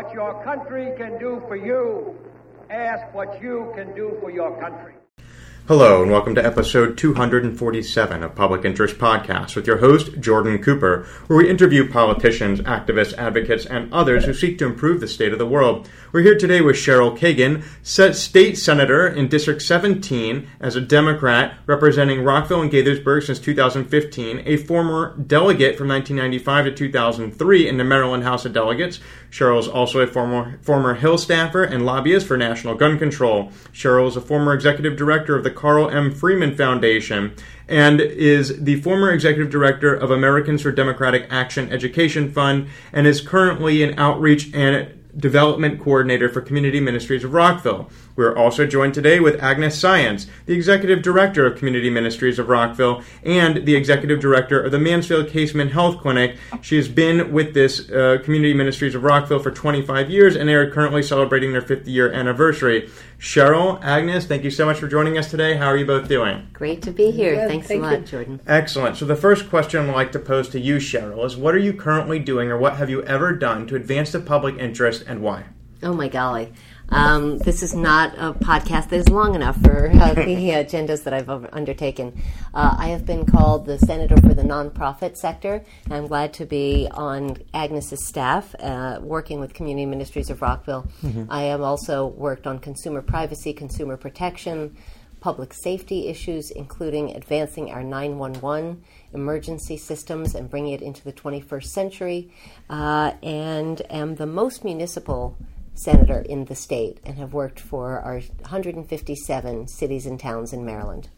What your country can do for you. Ask what you can do for your country. Hello, and welcome to episode 247 of Public Interest Podcast with your host, Jordan Cooper, where we interview politicians, activists, advocates, and others who seek to improve the state of the world. We're here today with Cheryl Kagan, state senator in District 17 as a Democrat representing Rockville and Gaithersburg since 2015, a former delegate from 1995 to 2003 in the Maryland House of Delegates. Cheryl is also a former, former Hill staffer and lobbyist for national gun control. Cheryl is a former executive director of the Carl M. Freeman Foundation and is the former executive director of Americans for Democratic Action Education Fund and is currently an outreach and development coordinator for Community Ministries of Rockville. We're also joined today with Agnes Saenz, the executive director of Community Ministries of Rockville and the executive director of the Mansfield Kaseman Health Clinic. She has been with this uh, Community Ministries of Rockville for 25 years, and they are currently celebrating their 50 year anniversary. Cheryl, Agnes, thank you so much for joining us today. How are you both doing? Great to be here. Thanks thank a lot, you. Jordan. Excellent. So, the first question I'd like to pose to you, Cheryl, is what are you currently doing or what have you ever done to advance the public interest and why? Oh my golly. Um, this is not a podcast that is long enough for uh, the agendas that I've undertaken. Uh, I have been called the senator for the nonprofit sector. I'm glad to be on Agnes's staff, uh, working with Community Ministries of Rockville. I have also worked on consumer privacy, consumer protection, public safety issues, including advancing our 911 emergency systems and bringing it into the 21st century, uh, and am the most municipal senator in the state and have worked for our 157 cities and towns in Maryland.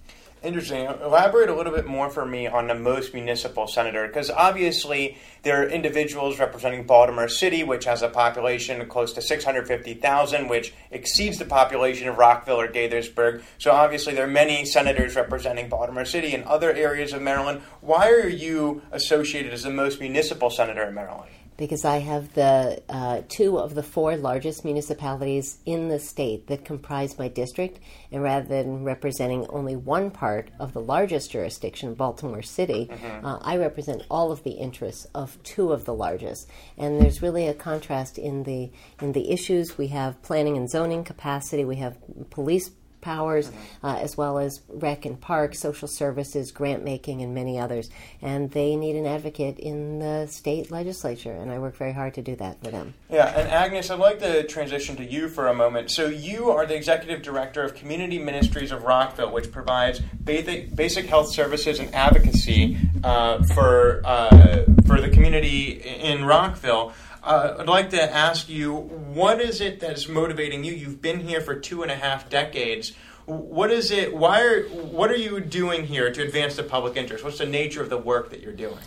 Interesting. Elaborate a little bit more for me on the most municipal senator, because obviously there are individuals representing Baltimore City, which has a population close to 650,000, which exceeds the population of Rockville or Gaithersburg. So obviously there are many senators representing Baltimore City and other areas of Maryland. Why are you associated as the most municipal senator in Maryland? Because I have the uh, two of the four largest municipalities in the state that comprise my district, and rather than representing only one part of the largest jurisdiction, Baltimore City, uh, I represent all of the interests of two of the largest. And there's really a contrast in the in the issues. We have planning and zoning capacity. We have police powers, uh, as well as rec and park, social services, grant making, and many others. And they need an advocate in the state legislature, and I work very hard to do that for them. Yeah, and Agnes, I'd like to transition to you for a moment. So, you are the executive director of Community Ministries of Rockville, which provides basic, basic health services and advocacy uh, for uh, for the community in Rockville. Uh, I'd like to ask you, what is it that's motivating you? You've been here for two and a half decades. What is it? Why are what are you doing here to advance the public interest? What's the nature of the work that you're doing?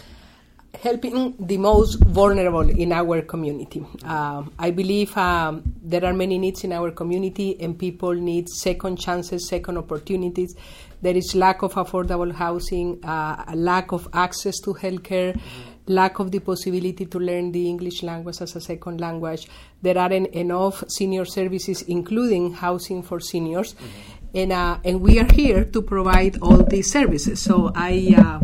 helping the most vulnerable in our community. Um, I believe um, there are many needs in our community, and people need second chances, second opportunities. There is lack of affordable housing, uh, a lack of access to healthcare, lack of the possibility to learn the English language as a second language. There aren't enough senior services, including housing for seniors, and uh, and we are here to provide all these services. So I. Uh,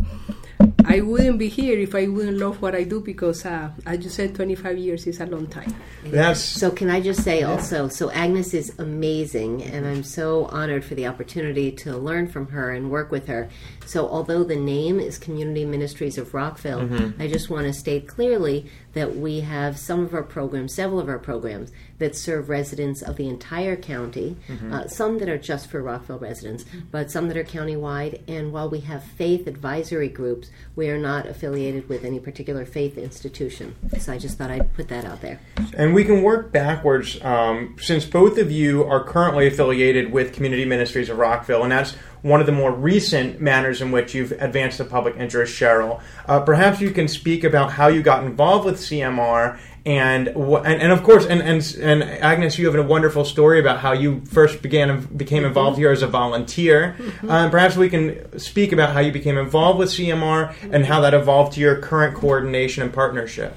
I wouldn't be here if I wouldn't love what I do because, uh, as you said, 25 years is a long time. That's So, can I just say also, so Agnes is amazing, and I'm so honored for the opportunity to learn from her and work with her. So, although the name is Community Ministries of Rockville, I just want to state clearly that we have some of our programs, several of our programs, that serve residents of the entire county, uh, some that are just for Rockville residents, but some that are countywide. And while we have faith advisory groups, we are not affiliated with any particular faith institution. So, I just thought I'd put that out there. And we can work backwards um, since both of you are currently affiliated with Community Ministries of Rockville, and that's one of the more recent manners in which you've advanced the public interest, Cheryl. Uh, perhaps you can speak about how you got involved with CMR. And, and and of course and, and and Agnes, you have a wonderful story about how you first began became involved here as a volunteer. Um, perhaps we can speak about how you became involved with CMR and how that evolved to your current coordination and partnership.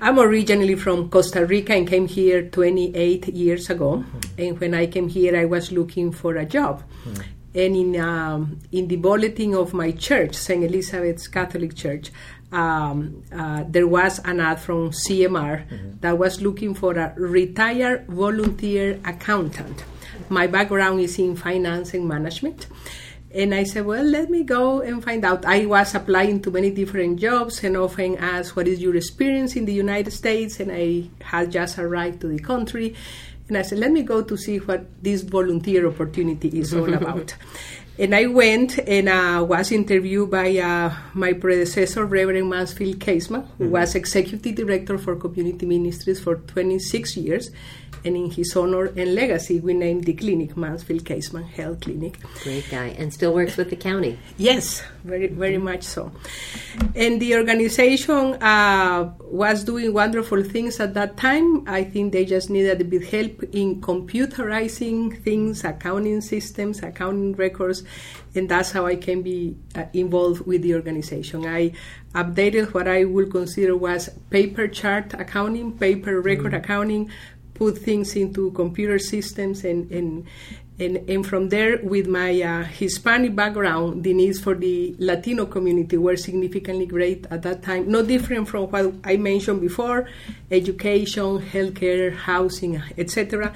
I'm originally from Costa Rica and came here 28 years ago. And when I came here, I was looking for a job. And in um, in the bulletin of my church, St. Elizabeth's Catholic Church, um, uh, there was an ad from CMR mm-hmm. that was looking for a retired volunteer accountant. My background is in finance and management. And I said, well, let me go and find out. I was applying to many different jobs and often asked, what is your experience in the United States? And I had just arrived to the country. And I said, let me go to see what this volunteer opportunity is all about. And I went and uh, was interviewed by uh, my predecessor, Reverend Mansfield Kaseman, who mm-hmm. was executive director for community ministries for 26 years and in his honor and legacy, we named the clinic Mansfield Kaseman Health Clinic. Great guy, and still works with the county. Yes, very very much so. And the organization uh, was doing wonderful things at that time. I think they just needed a bit help in computerizing things, accounting systems, accounting records, and that's how I can be uh, involved with the organization. I updated what I would consider was paper chart accounting, paper record mm. accounting, put things into computer systems and, and and, and from there, with my uh, Hispanic background, the needs for the Latino community were significantly great at that time. No different from what I mentioned before education, healthcare, housing, etc.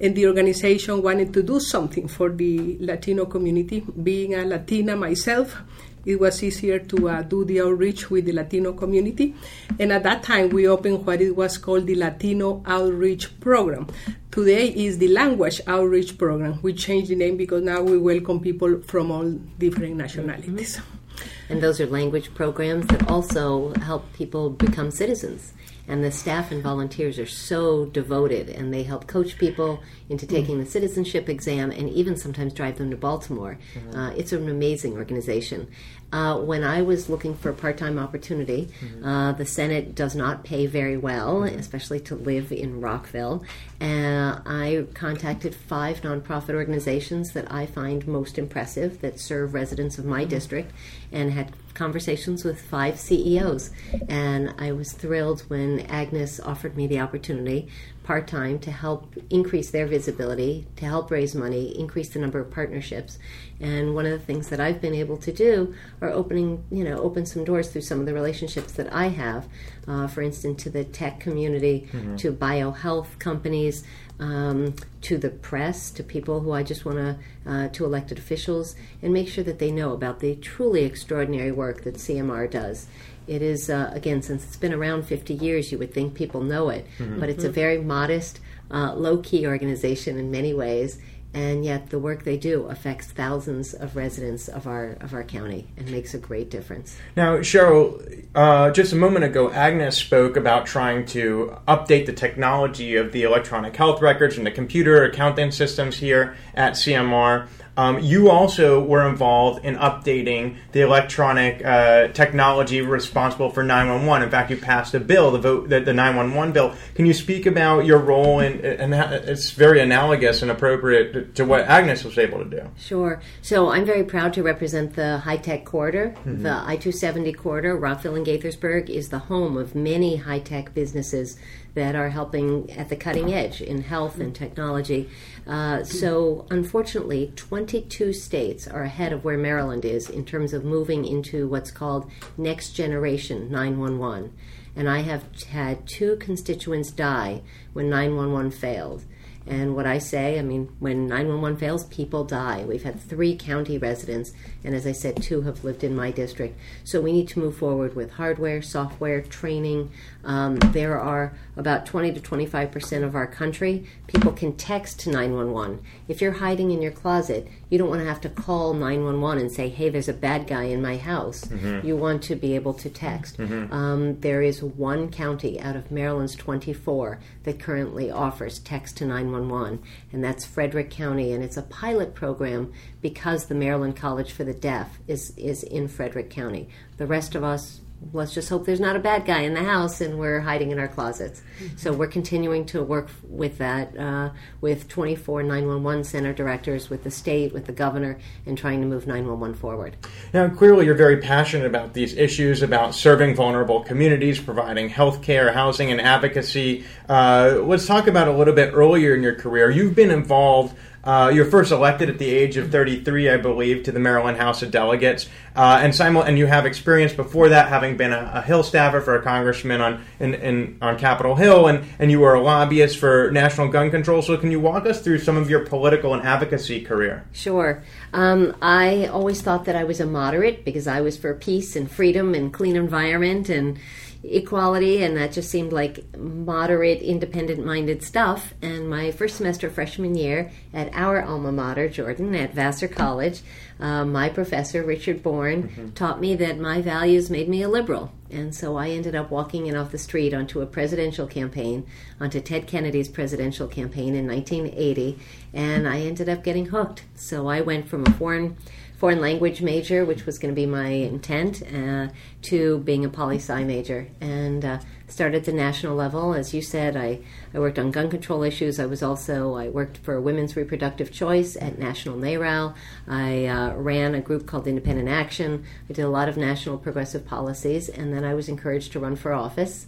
And the organization wanted to do something for the Latino community. Being a Latina myself, it was easier to uh, do the outreach with the Latino community. And at that time, we opened what it was called the Latino Outreach Program. Today is the Language Outreach Program. We changed the name because now we welcome people from all different nationalities. Mm-hmm. And those are language programs that also help people become citizens and the staff and volunteers are so devoted and they help coach people into mm. taking the citizenship exam and even sometimes drive them to baltimore mm-hmm. uh, it's an amazing organization uh, when i was looking for a part-time opportunity mm-hmm. uh, the senate does not pay very well mm-hmm. especially to live in rockville and uh, i contacted five nonprofit organizations that i find most impressive that serve residents of my mm-hmm. district and had conversations with five CEOs. And I was thrilled when Agnes offered me the opportunity part time to help increase their visibility, to help raise money, increase the number of partnerships. And one of the things that I've been able to do are opening, you know, open some doors through some of the relationships that I have. Uh, for instance, to the tech community, mm-hmm. to biohealth companies, um, to the press, to people who I just want to, uh, to elected officials, and make sure that they know about the truly extraordinary work that CMR does. It is, uh, again, since it's been around 50 years, you would think people know it, mm-hmm. but it's a very modest, uh, low key organization in many ways and yet the work they do affects thousands of residents of our of our county and makes a great difference. Now, Cheryl, uh, just a moment ago, Agnes spoke about trying to update the technology of the electronic health records and the computer accounting systems here at CMR. Um, you also were involved in updating the electronic uh, technology responsible for 911. In fact, you passed a bill, the vote, the, the 911 bill. Can you speak about your role in, and it's very analogous and appropriate to, to, what Agnes was able to do? Sure. So I'm very proud to represent the high tech corridor. Mm-hmm. The I 270 corridor, Rockville and Gaithersburg, is the home of many high tech businesses that are helping at the cutting edge in health and technology. Uh, so, unfortunately, 22 states are ahead of where Maryland is in terms of moving into what's called next generation 911. And I have had two constituents die when 911 failed. And what I say, I mean, when 911 fails, people die. We've had three county residents, and as I said, two have lived in my district. So we need to move forward with hardware, software, training. Um, there are about 20 to 25 percent of our country. People can text to 911. If you're hiding in your closet, you don't want to have to call 911 and say, hey, there's a bad guy in my house. Mm-hmm. You want to be able to text. Mm-hmm. Um, there is one county out of Maryland's 24 that currently offers text to 911, and that's Frederick County, and it's a pilot program because the Maryland College for the Deaf is, is in Frederick County. The rest of us let's just hope there's not a bad guy in the house and we're hiding in our closets. Mm-hmm. So we're continuing to work with that uh, with 24 911 center directors, with the state, with the governor, and trying to move 911 forward. Now, clearly, you're very passionate about these issues, about serving vulnerable communities, providing health care, housing, and advocacy. Uh, let's talk about a little bit earlier in your career. You've been involved Uh, you're first elected at the age of 33, I believe, to the Maryland House of Delegates, uh, and simul- and you have experience before that, having been a, a Hill staffer for a congressman on in, in, on Capitol Hill, and, and you were a lobbyist for national gun control. So, can you walk us through some of your political and advocacy career? Sure. Um, I always thought that I was a moderate because I was for peace and freedom and clean environment and equality, and that just seemed like moderate, independent minded stuff. And my first semester freshman year at our alma mater, Jordan, at Vassar College, uh, my professor, Richard Bourne, mm-hmm. taught me that my values made me a liberal. And so I ended up walking in off the street onto a presidential campaign, onto Ted Kennedy's presidential campaign in 1980, and I ended up getting hooked. So I went from a foreign foreign language major, which was going to be my intent, uh, to being a poli sci major. And uh, started at the national level. As you said, I, I worked on gun control issues. I was also, I worked for women's reproductive choice at National NARAL. I uh, ran a group called Independent Action. I did a lot of national progressive policies. And then I was encouraged to run for office.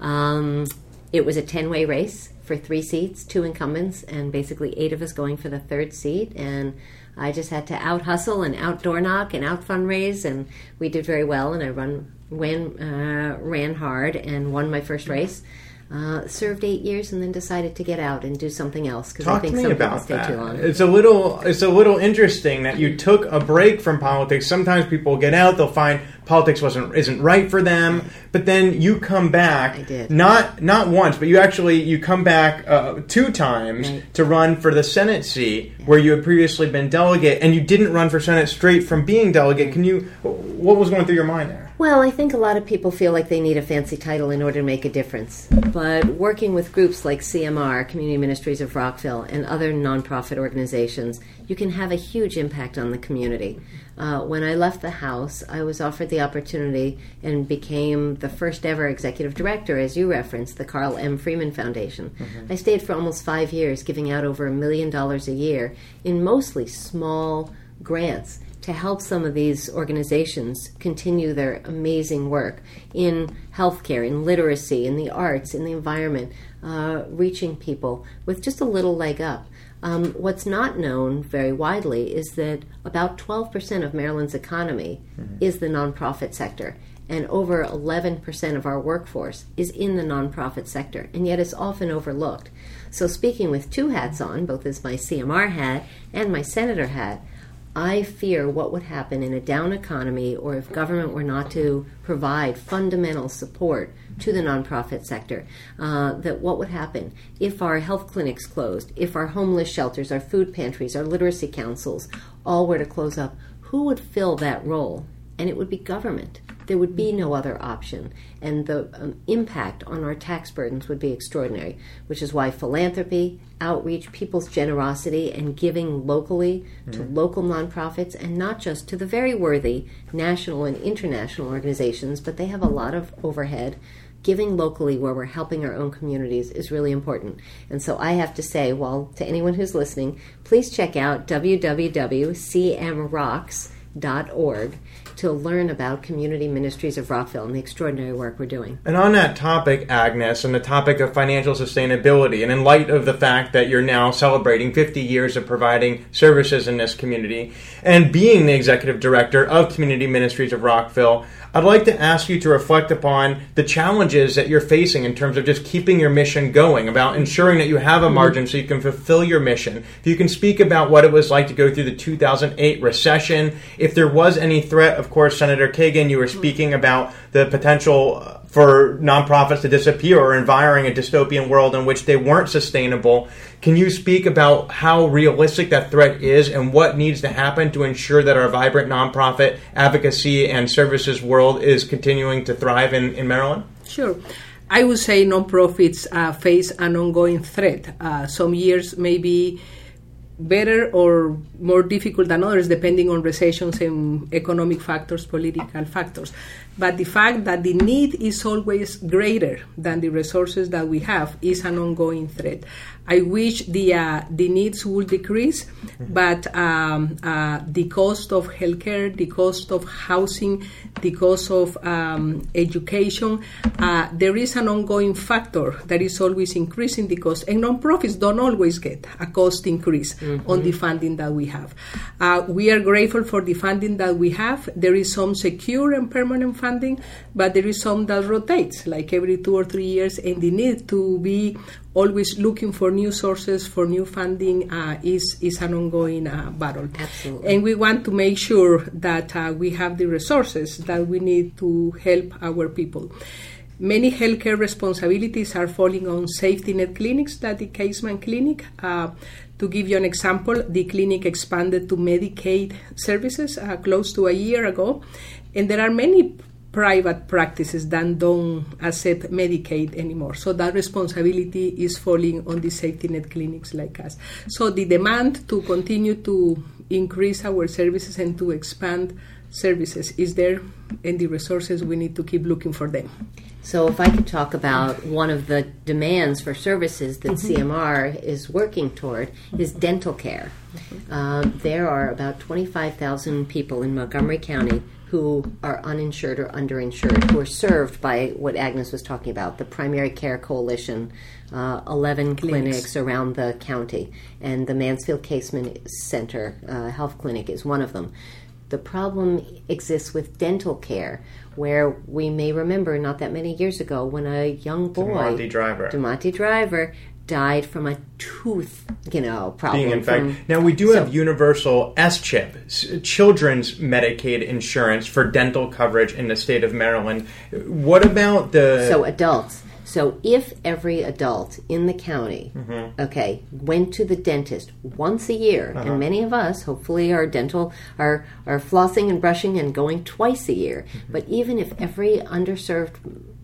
Um, it was a 10 way race for three seats, two incumbents, and basically eight of us going for the third seat. And I just had to out hustle and outdoor knock and out fundraise, and we did very well. And I run ran uh, ran hard and won my first race. Uh, served eight years and then decided to get out and do something else because I think some people stay that. too long. It's a little it's a little interesting that you took a break from politics. Sometimes people get out, they'll find politics wasn't isn't right for them. But then you come back, I did. not not once, but you actually you come back uh, two times right. to run for the Senate seat yeah. where you had previously been delegate, and you didn't run for Senate straight from being delegate. Can you? What was going through your mind there? Well, I think a lot of people feel like they need a fancy title in order to make a difference. But working with groups like CMR, Community Ministries of Rockville, and other nonprofit organizations, you can have a huge impact on the community. Uh, when I left the House, I was offered the opportunity and became the first ever executive director, as you referenced, the Carl M. Freeman Foundation. Mm-hmm. I stayed for almost five years, giving out over a million dollars a year in mostly small grants to help some of these organizations continue their amazing work in healthcare, in literacy, in the arts, in the environment, uh, reaching people with just a little leg up. Um, what's not known very widely is that about 12% of Maryland's economy mm-hmm. is the nonprofit sector, and over 11% of our workforce is in the nonprofit sector, and yet it's often overlooked. So, speaking with two hats on, both as my CMR hat and my senator hat, I fear what would happen in a down economy or if government were not to provide fundamental support to the nonprofit sector. Uh, that what would happen if our health clinics closed, if our homeless shelters, our food pantries, our literacy councils all were to close up? Who would fill that role? And it would be government. There would be no other option, and the um, impact on our tax burdens would be extraordinary, which is why philanthropy, outreach, people's generosity, and giving locally mm-hmm. to local nonprofits, and not just to the very worthy national and international organizations, but they have a lot of overhead giving locally where we're helping our own communities is really important. And so I have to say, well, to anyone who's listening, please check out www.cmrocks.org to learn about Community Ministries of Rockville and the extraordinary work we're doing. And on that topic, Agnes, and the topic of financial sustainability, and in light of the fact that you're now celebrating 50 years of providing services in this community and being the executive director of Community Ministries of Rockville, I'd like to ask you to reflect upon the challenges that you're facing in terms of just keeping your mission going, about ensuring that you have a margin so you can fulfill your mission. If you can speak about what it was like to go through the 2008 recession, if there was any threat, of course, Senator Kagan, you were speaking about the potential for nonprofits to disappear or environing a dystopian world in which they weren't sustainable. Can you speak about how realistic that threat is and what needs to happen to ensure that our vibrant nonprofit advocacy and services world is continuing to thrive in, in Maryland? Sure. I would say nonprofits uh, face an ongoing threat. Uh, some years maybe better or more difficult than others, depending on recessions and economic factors, political factors. But the fact that the need is always greater than the resources that we have is an ongoing threat. I wish the uh, the needs would decrease, but um, uh, the cost of healthcare, the cost of housing, the cost of um, education, uh, there is an ongoing factor that is always increasing the cost, and nonprofits don't always get a cost increase mm-hmm. on the funding that we have. Uh, we are grateful for the funding that we have. There is some secure and permanent funding, but there is some that rotates, like every two or three years, and the need to be always looking for new sources for new funding uh, is is an ongoing uh, battle. Absolutely. And we want to make sure that uh, we have the resources that we need to help our people. Many healthcare responsibilities are falling on safety net clinics, like the Kaseman Clinic. Uh, to give you an example, the clinic expanded to Medicaid services uh, close to a year ago, and there are many private practices that don't accept Medicaid anymore. So that responsibility is falling on the safety net clinics like us. So the demand to continue to increase our services and to expand services is there, and the resources we need to keep looking for them. So, if I could talk about one of the demands for services that mm-hmm. CMR is working toward is dental care. Mm-hmm. Uh, there are about 25,000 people in Montgomery County who are uninsured or underinsured, who are served by what Agnes was talking about, the Primary Care Coalition, uh, 11 clinics. clinics. around the county, and the Mansfield Kaseman Center uh, Health Clinic is one of them. The problem exists with dental care, where we may remember not that many years ago when a young boy, Deamonte Driver, Deamonte Driver, died from a tooth, you know, problem. Being infected. Now we do so, have universal S chip, children's Medicaid insurance for dental coverage in the state of Maryland. What about the so adults? So if every adult in the county, mm-hmm. okay, went to the dentist once a year, uh-huh. and many of us, hopefully, are dental are are flossing and brushing and going twice a year. Mm-hmm. But even if every underserved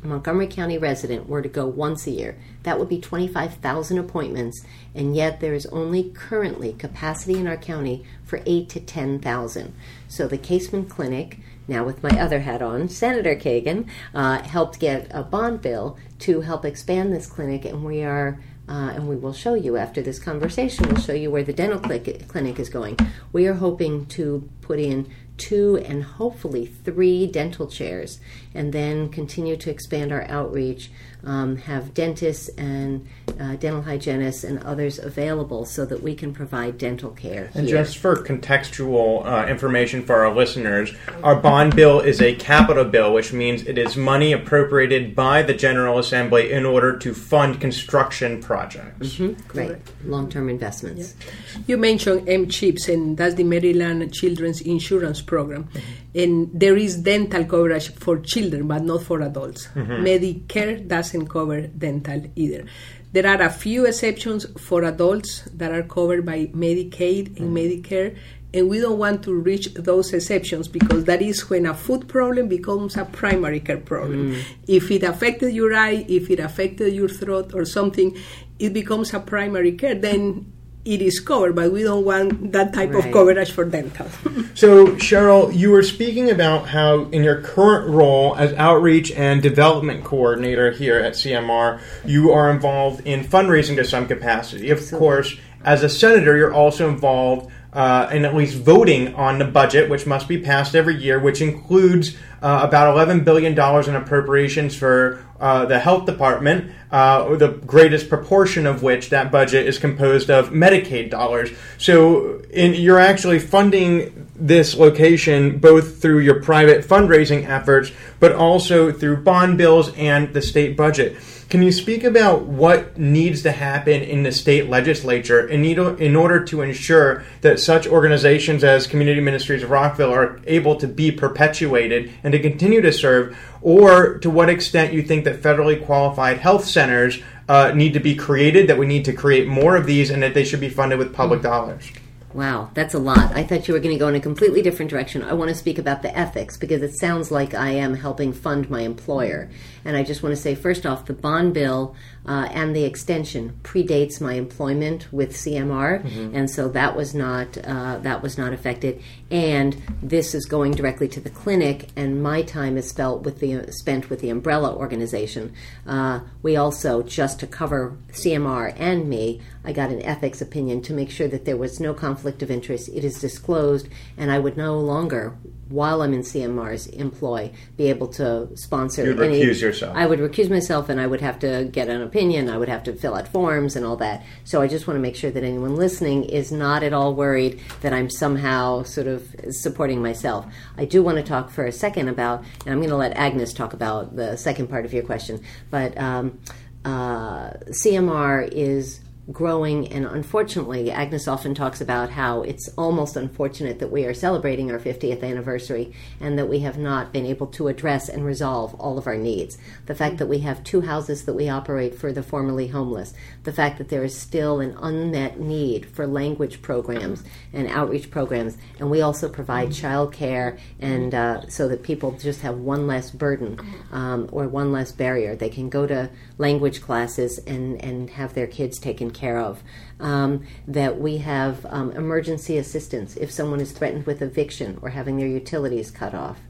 Montgomery County resident were to go once a year, that would be 25,000 appointments, and yet there is only currently capacity in our county for 8 to 10,000. So the Kaseman Clinic, now with my other hat on, Senator Kagan, uh, helped get a bond bill to help expand this clinic, and we are. Uh, and we will show you after this conversation, we'll show you where the dental clinic is going. We are hoping to put in two and hopefully three dental chairs, and then continue to expand our outreach, um, have dentists and uh, dental hygienists and others available so that we can provide dental care. And just for contextual uh, information for our listeners, our bond bill is a capital bill, which means it is money appropriated by the General Assembly in order to fund construction projects. Mm-hmm. Right, long term investments. Yeah. You mentioned M-CHIPS, and that's the Maryland Children's Insurance program. Mm-hmm. And there is dental coverage for children, but not for adults. Mm-hmm. Medicare doesn't cover dental either. There are a few exceptions for adults that are covered by Medicaid and mm-hmm. Medicare, and we don't want to reach those exceptions because that is when a food problem becomes a primary care problem. Mm. If it affected your eye, if it affected your throat or something, it becomes a primary care. Then it is covered, but we don't want that type right. of coverage for dental. so, Cheryl, you were speaking about how, in your current role as outreach and development coordinator here at CMR, you are involved in fundraising to some capacity. Of Absolutely. course, as a senator, you're also involved uh, in at least voting on the budget, which must be passed every year, which includes uh, about $11 billion in appropriations for uh, the health department, uh, the greatest proportion of which that budget is composed of Medicaid dollars. So in, you're actually funding this location both through your private fundraising efforts, but also through bond bills and the state budget. Can you speak about what needs to happen in the state legislature in, in order to ensure that such organizations as Community Ministries of Rockville are able to be perpetuated and to continue to serve? Or to what extent you think that federally qualified health centers uh, need to be created, that we need to create more of these, and that they should be funded with public mm-hmm. dollars? Wow, that's a lot. I thought you were going to go in a completely different direction. I want to speak about the ethics because it sounds like I am helping fund my employer. And I just want to say, first off, the bond bill uh, and the extension predates my employment with CMR, mm-hmm. and so that was not uh, that was not affected. And this is going directly to the clinic, and my time is spent with the spent with the umbrella organization. Uh, we also, just to cover CMR and me, I got an ethics opinion to make sure that there was no conflict of interest. It is disclosed, and I would no longer, while I'm in CMR's employ, be able to sponsor. You'd any, recuse yourself. I would recuse myself, and I would have to get an opinion. I would have to fill out forms and all that. So I just want to make sure that anyone listening is not at all worried that I'm somehow sort of supporting myself. I do want to talk for a second about, and I'm going to let Agnes talk about the second part of your question, but. Um, uh, CMR is growing and unfortunately agnes often talks about how it's almost unfortunate that we are celebrating our 50th anniversary and that we have not been able to address and resolve all of our needs. The fact that we have two houses that we operate for the formerly homeless the fact that there is still an unmet need for language programs and outreach programs and we also provide child care and uh, so that people just have one less burden um, or one less barrier. They can go to language classes and, and have their kids taken care of. Um, that we have um, emergency assistance if someone is threatened with eviction or having their utilities cut off.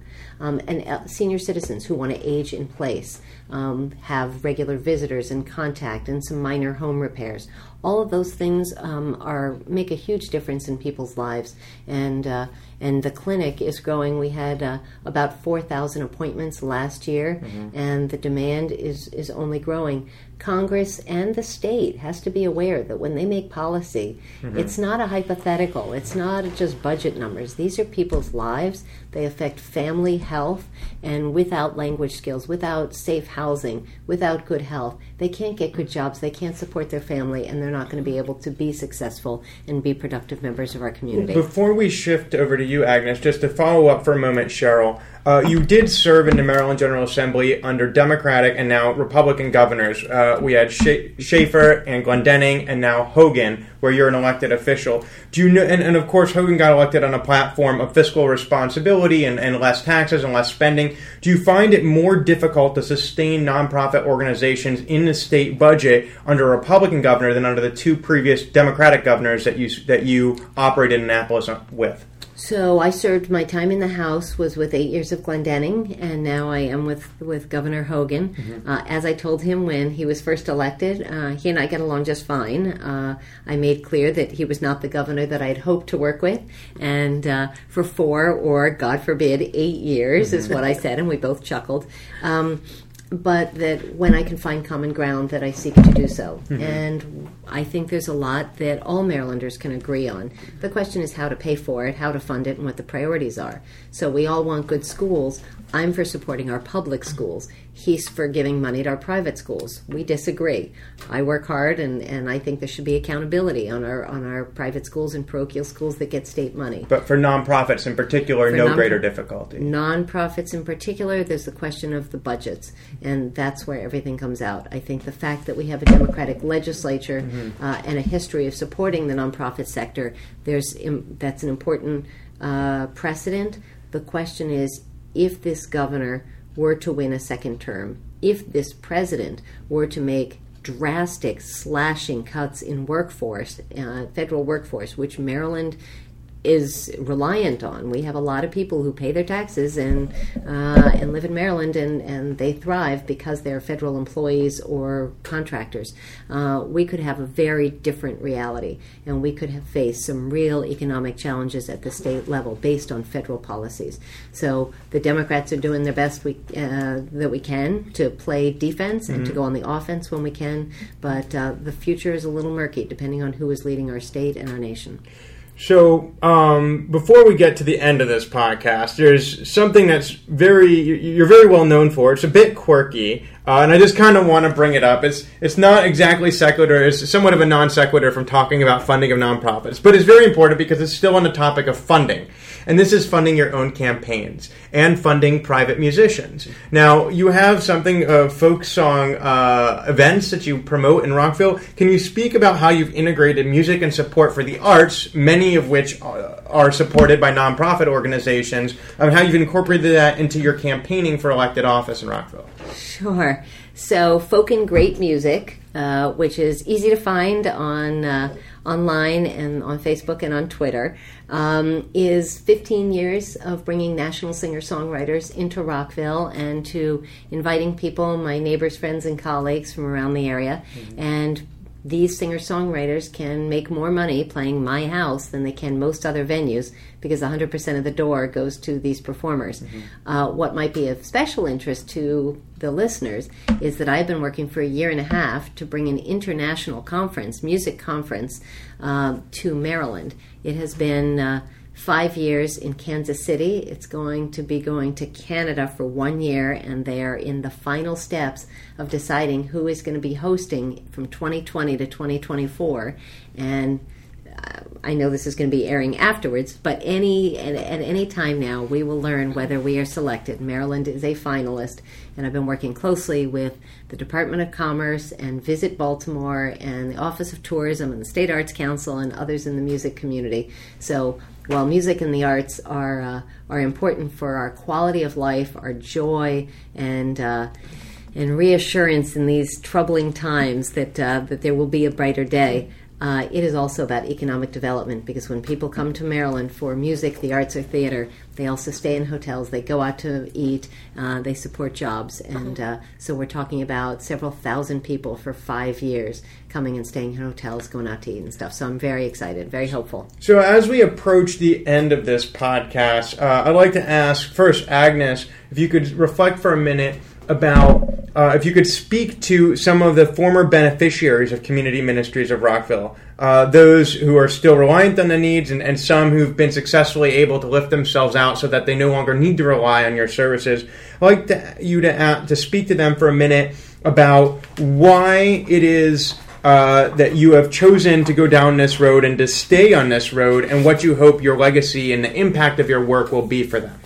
Um, and uh, senior citizens who want to age in place um, have regular visitors and contact and some minor home repairs all of those things um, are make a huge difference in people's lives. And uh, and the clinic is growing. We had uh, about 4000 appointments last year. Mm-hmm. and the demand is is only growing. Congress and the state has to be aware that when they make policy mm-hmm. it's not a hypothetical. It's not just budget numbers. These are people's lives. They affect family health. And without language skills without safe housing without good health they can't get good jobs. They can't support their family. And they're not going to be able to be successful and be productive members of our community. Before we shift over to you, Agnes, just to follow up for a moment, Cheryl, uh, you did serve in the Maryland General Assembly under Democratic and now Republican governors. Uh, we had Schaefer and Glendening, and now Hogan, where you're an elected official. Do you know? And, and of course, Hogan got elected on a platform of fiscal responsibility and, and less taxes and less spending. Do you find it more difficult to sustain nonprofit organizations in the state budget under a Republican governor than under the two previous Democratic governors that you that you operated in Annapolis with? So I served my time in the House was with eight years of Glendening, and now I am with with Governor Hogan. Mm-hmm. Uh, as I told him when he was first elected, uh, he and I get along just fine. Uh, I made clear that he was not the governor that I had hoped to work with, and uh, for four or God forbid eight years mm-hmm. is what I said, and we both chuckled. Um, but that when I can find common ground, that I seek to do so. Mm-hmm. And I think there's a lot that all Marylanders can agree on. The question is how to pay for it, how to fund it, and what the priorities are. So we all want good schools. I'm for supporting our public schools. He's for giving money to our private schools. We disagree. I work hard, and, and I think there should be accountability on our on our private schools and parochial schools that get state money. But for nonprofits in particular, for no non- greater difficulty. Nonprofits in particular, there's the question of the budgets, and that's where everything comes out. I think the fact that we have a Democratic legislature mm-hmm. uh, and a history of supporting the nonprofit sector, there's that's an important uh, precedent. The question is if this governor were to win a second term, if this president were to make drastic slashing cuts in workforce, uh, federal workforce, which Maryland is reliant on. We have a lot of people who pay their taxes and uh, and live in Maryland and, and they thrive because they're federal employees or contractors. Uh, we could have a very different reality and we could have faced some real economic challenges at the state level based on federal policies. So the Democrats are doing their best we, uh, that we can to play defense and mm-hmm. to go on the offense when we can, but uh, the future is a little murky depending on who is leading our state and our nation. So, um, before we get to the end of this podcast, there's something that's very you're very well known for. It's a bit quirky, uh, and I just kind of want to bring it up. It's it's not exactly secular. It's somewhat of a non sequitur from talking about funding of nonprofits, but it's very important because it's still on the topic of funding. And this is funding your own campaigns and funding private musicians. Now, you have something uh, folk song uh, events that you promote in Rockville. Can you speak about how you've integrated music and support for the arts, many of which are supported by nonprofit organizations, and how you've incorporated that into your campaigning for elected office in Rockville? Sure. So, folk and great music, uh, which is easy to find on uh, online and on Facebook and on Twitter, um, is 15 years of bringing national singer songwriters into Rockville and to inviting people, my neighbors, friends, and colleagues from around the area, mm-hmm. and these singer songwriters can make more money playing my house than they can most other venues because 100% of the door goes to these performers. Mm-hmm. Uh, what might be of special interest to the listeners is that I've been working for a year and a half to bring an international conference, music conference, uh, to Maryland. It has been. Uh, five years in Kansas City. It's going to be going to Canada for one year, and they are in the final steps of deciding who is going to be hosting from 2020 to 2024. And uh, I know this is going to be airing afterwards, but any at, at, any time now, we will learn whether we are selected. Maryland is a finalist, and I've been working closely with the Department of Commerce and Visit Baltimore and the Office of Tourism and the State Arts Council and others in the music community. So while music and the arts are uh, are important for our quality of life, our joy, and uh, and reassurance in these troubling times that uh, that there will be a brighter day. Uh, it is also about economic development because when people come to Maryland for music, the arts, or theater, they also stay in hotels, they go out to eat, uh, they support jobs. And uh, so we're talking about several thousand people for five years coming and staying in hotels, going out to eat and stuff. So I'm very excited, very hopeful. So as we approach the end of this podcast, uh, I'd like to ask first, Agnes, if you could reflect for a minute about uh, if you could speak to some of the former beneficiaries of community ministries of Rockville, uh, those who are still reliant on the needs, and, and, some who've been successfully able to lift themselves out so that they no longer need to rely on your services. I'd like to, you to, uh, to speak to them for a minute about why it is uh, that you have chosen to go down this road and to stay on this road, and what you hope your legacy and the impact of your work will be for them.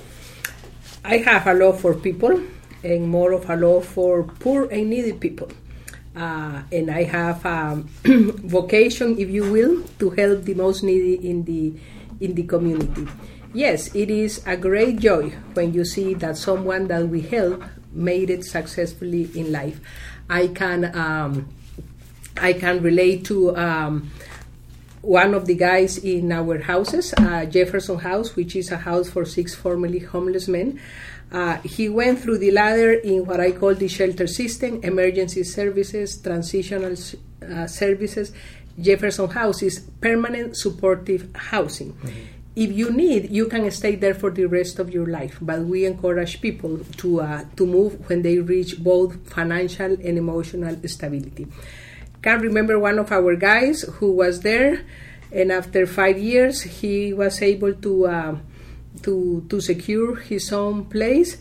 I have a love for people and more of a love for poor and needy people. Uh, and I have a vocation, if you will, to help the most needy in the in the community. Yes, it is a great joy when you see that someone that we help made it successfully in life. I can um, I can relate to um, one of the guys in our houses, uh, Jefferson House, which is a house for six formerly homeless men. Uh, he went through the ladder in what I call the shelter system, emergency services, transitional uh, services. Jefferson houses, permanent supportive housing. Mm-hmm. If you need, you can stay there for the rest of your life. But we encourage people to uh, to move when they reach both financial and emotional stability. Can remember one of our guys who was there, and after five years, he was able to uh, to, to secure his own place.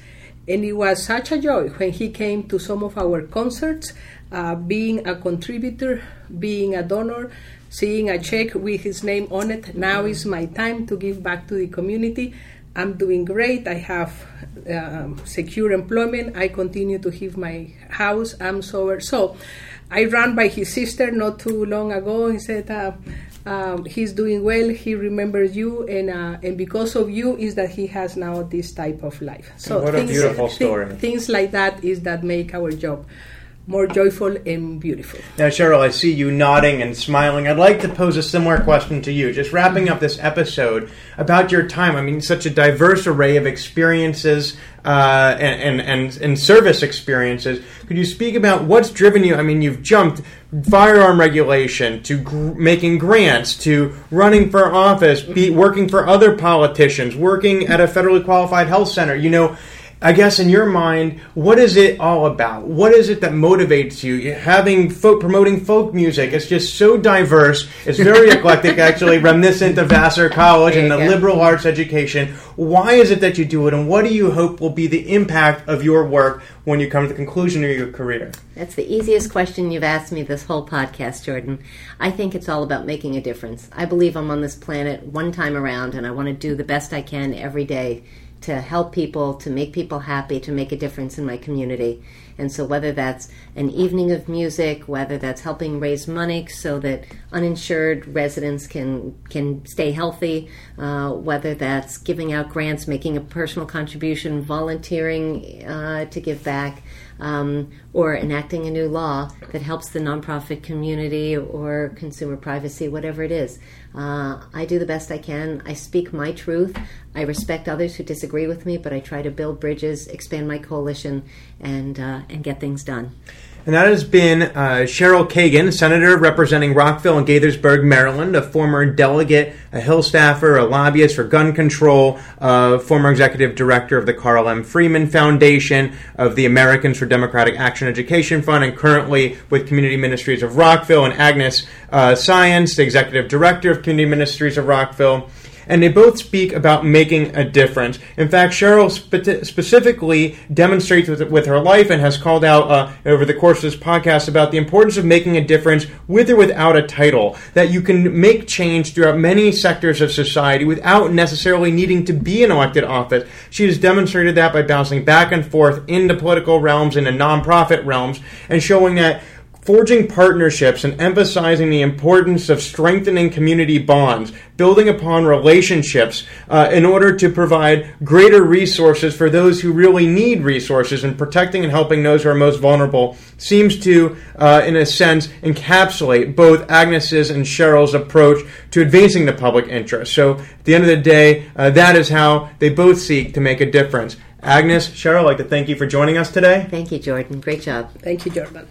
And it was such a joy when he came to some of our concerts, uh, being a contributor, being a donor, seeing a check with his name on it. Now is my time to give back to the community. I'm doing great. I have um, secure employment. I continue to have my house. I'm sober. So I ran by his sister not too long ago. He said, uh, um, he's doing well. He remembers you, and uh, and because of you, is that he has now this type of life. So what things, a beautiful story. Th- things like that is that make our job more joyful and beautiful. Now, Cheryl, I see you nodding and smiling. I'd like to pose a similar question to you. Just wrapping up this episode about your time. I mean, such a diverse array of experiences uh, and, and, and, and service experiences. Could you speak about what's driven you? I mean, you've jumped firearm regulation to gr- making grants to running for office, be working for other politicians, working at a federally qualified health center. You know, I guess in your mind, what is it all about? What is it that motivates you? Having folk promoting folk music, it's just so diverse. It's very eclectic, actually, reminiscent of Vassar College and the go. liberal arts education. Why is it that you do it, and what do you hope will be the impact of your work when you come to the conclusion of your career? That's the easiest question you've asked me this whole podcast, Jordan. I think it's all about making a difference. I believe I'm on this planet one time around, and I want to do the best I can every day to help people, to make people happy, to make a difference in my community. And so, whether that's an evening of music, whether that's helping raise money so that uninsured residents can can stay healthy, uh, whether that's giving out grants, making a personal contribution, volunteering uh, to give back, um, or enacting a new law that helps the nonprofit community or consumer privacy, whatever it is. Uh, I do the best I can. I speak my truth. I respect others who disagree with me, but I try to build bridges, expand my coalition, and uh, and get things done. And that has been uh, Cheryl Kagan, Senator representing Rockville and Gaithersburg, Maryland, a former delegate, a Hill staffer, a lobbyist for gun control, uh, former executive director of the Carl M. Freeman Foundation, of the Americans for Democratic Action Education Fund, and currently with Community Ministries of Rockville, and Agnes uh, Saenz, the executive director of Community Ministries of Rockville and they both speak about making a difference. In fact, Cheryl spe- specifically demonstrates with, with her life and has called out uh, over the course of this podcast about the importance of making a difference with or without a title. That you can make change throughout many sectors of society without necessarily needing to be in elected office. She has demonstrated that by bouncing back and forth into political realms, into nonprofit realms, and showing that forging partnerships and emphasizing the importance of strengthening community bonds, building upon relationships uh, in order to provide greater resources for those who really need resources and protecting and helping those who are most vulnerable seems to, uh, in a sense, encapsulate both Agnes's and Cheryl's approach to advancing the public interest. So, at the end of the day, uh, that is how they both seek to make a difference. Agnes, Cheryl, I'd like to thank you for joining us today. Thank you, Jordan. Great job. Thank you, Jordan.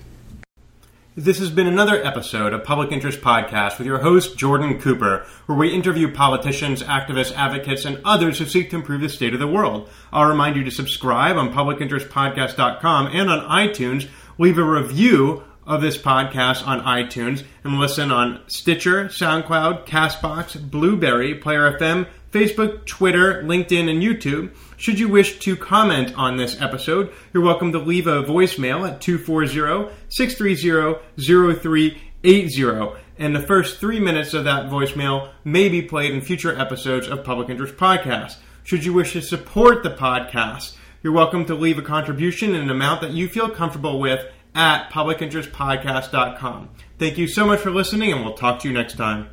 This has been another episode of Public Interest Podcast with your host, Jordan Cooper, where we interview politicians, activists, advocates, and others who seek to improve the state of the world. I'll remind you to subscribe on publicinterestpodcast.com and on iTunes. Leave a review of this podcast on iTunes and listen on Stitcher, SoundCloud, Castbox, Blubrry, Player FM, Facebook, Twitter, LinkedIn, and YouTube. Should you wish to comment on this episode, you're welcome to leave a voicemail at 240-630-0380. And the first three minutes of that voicemail may be played in future episodes of Public Interest Podcast. Should you wish to support the podcast, you're welcome to leave a contribution in an amount that you feel comfortable with at publicinterestpodcast.com. Thank you so much for listening, and we'll talk to you next time.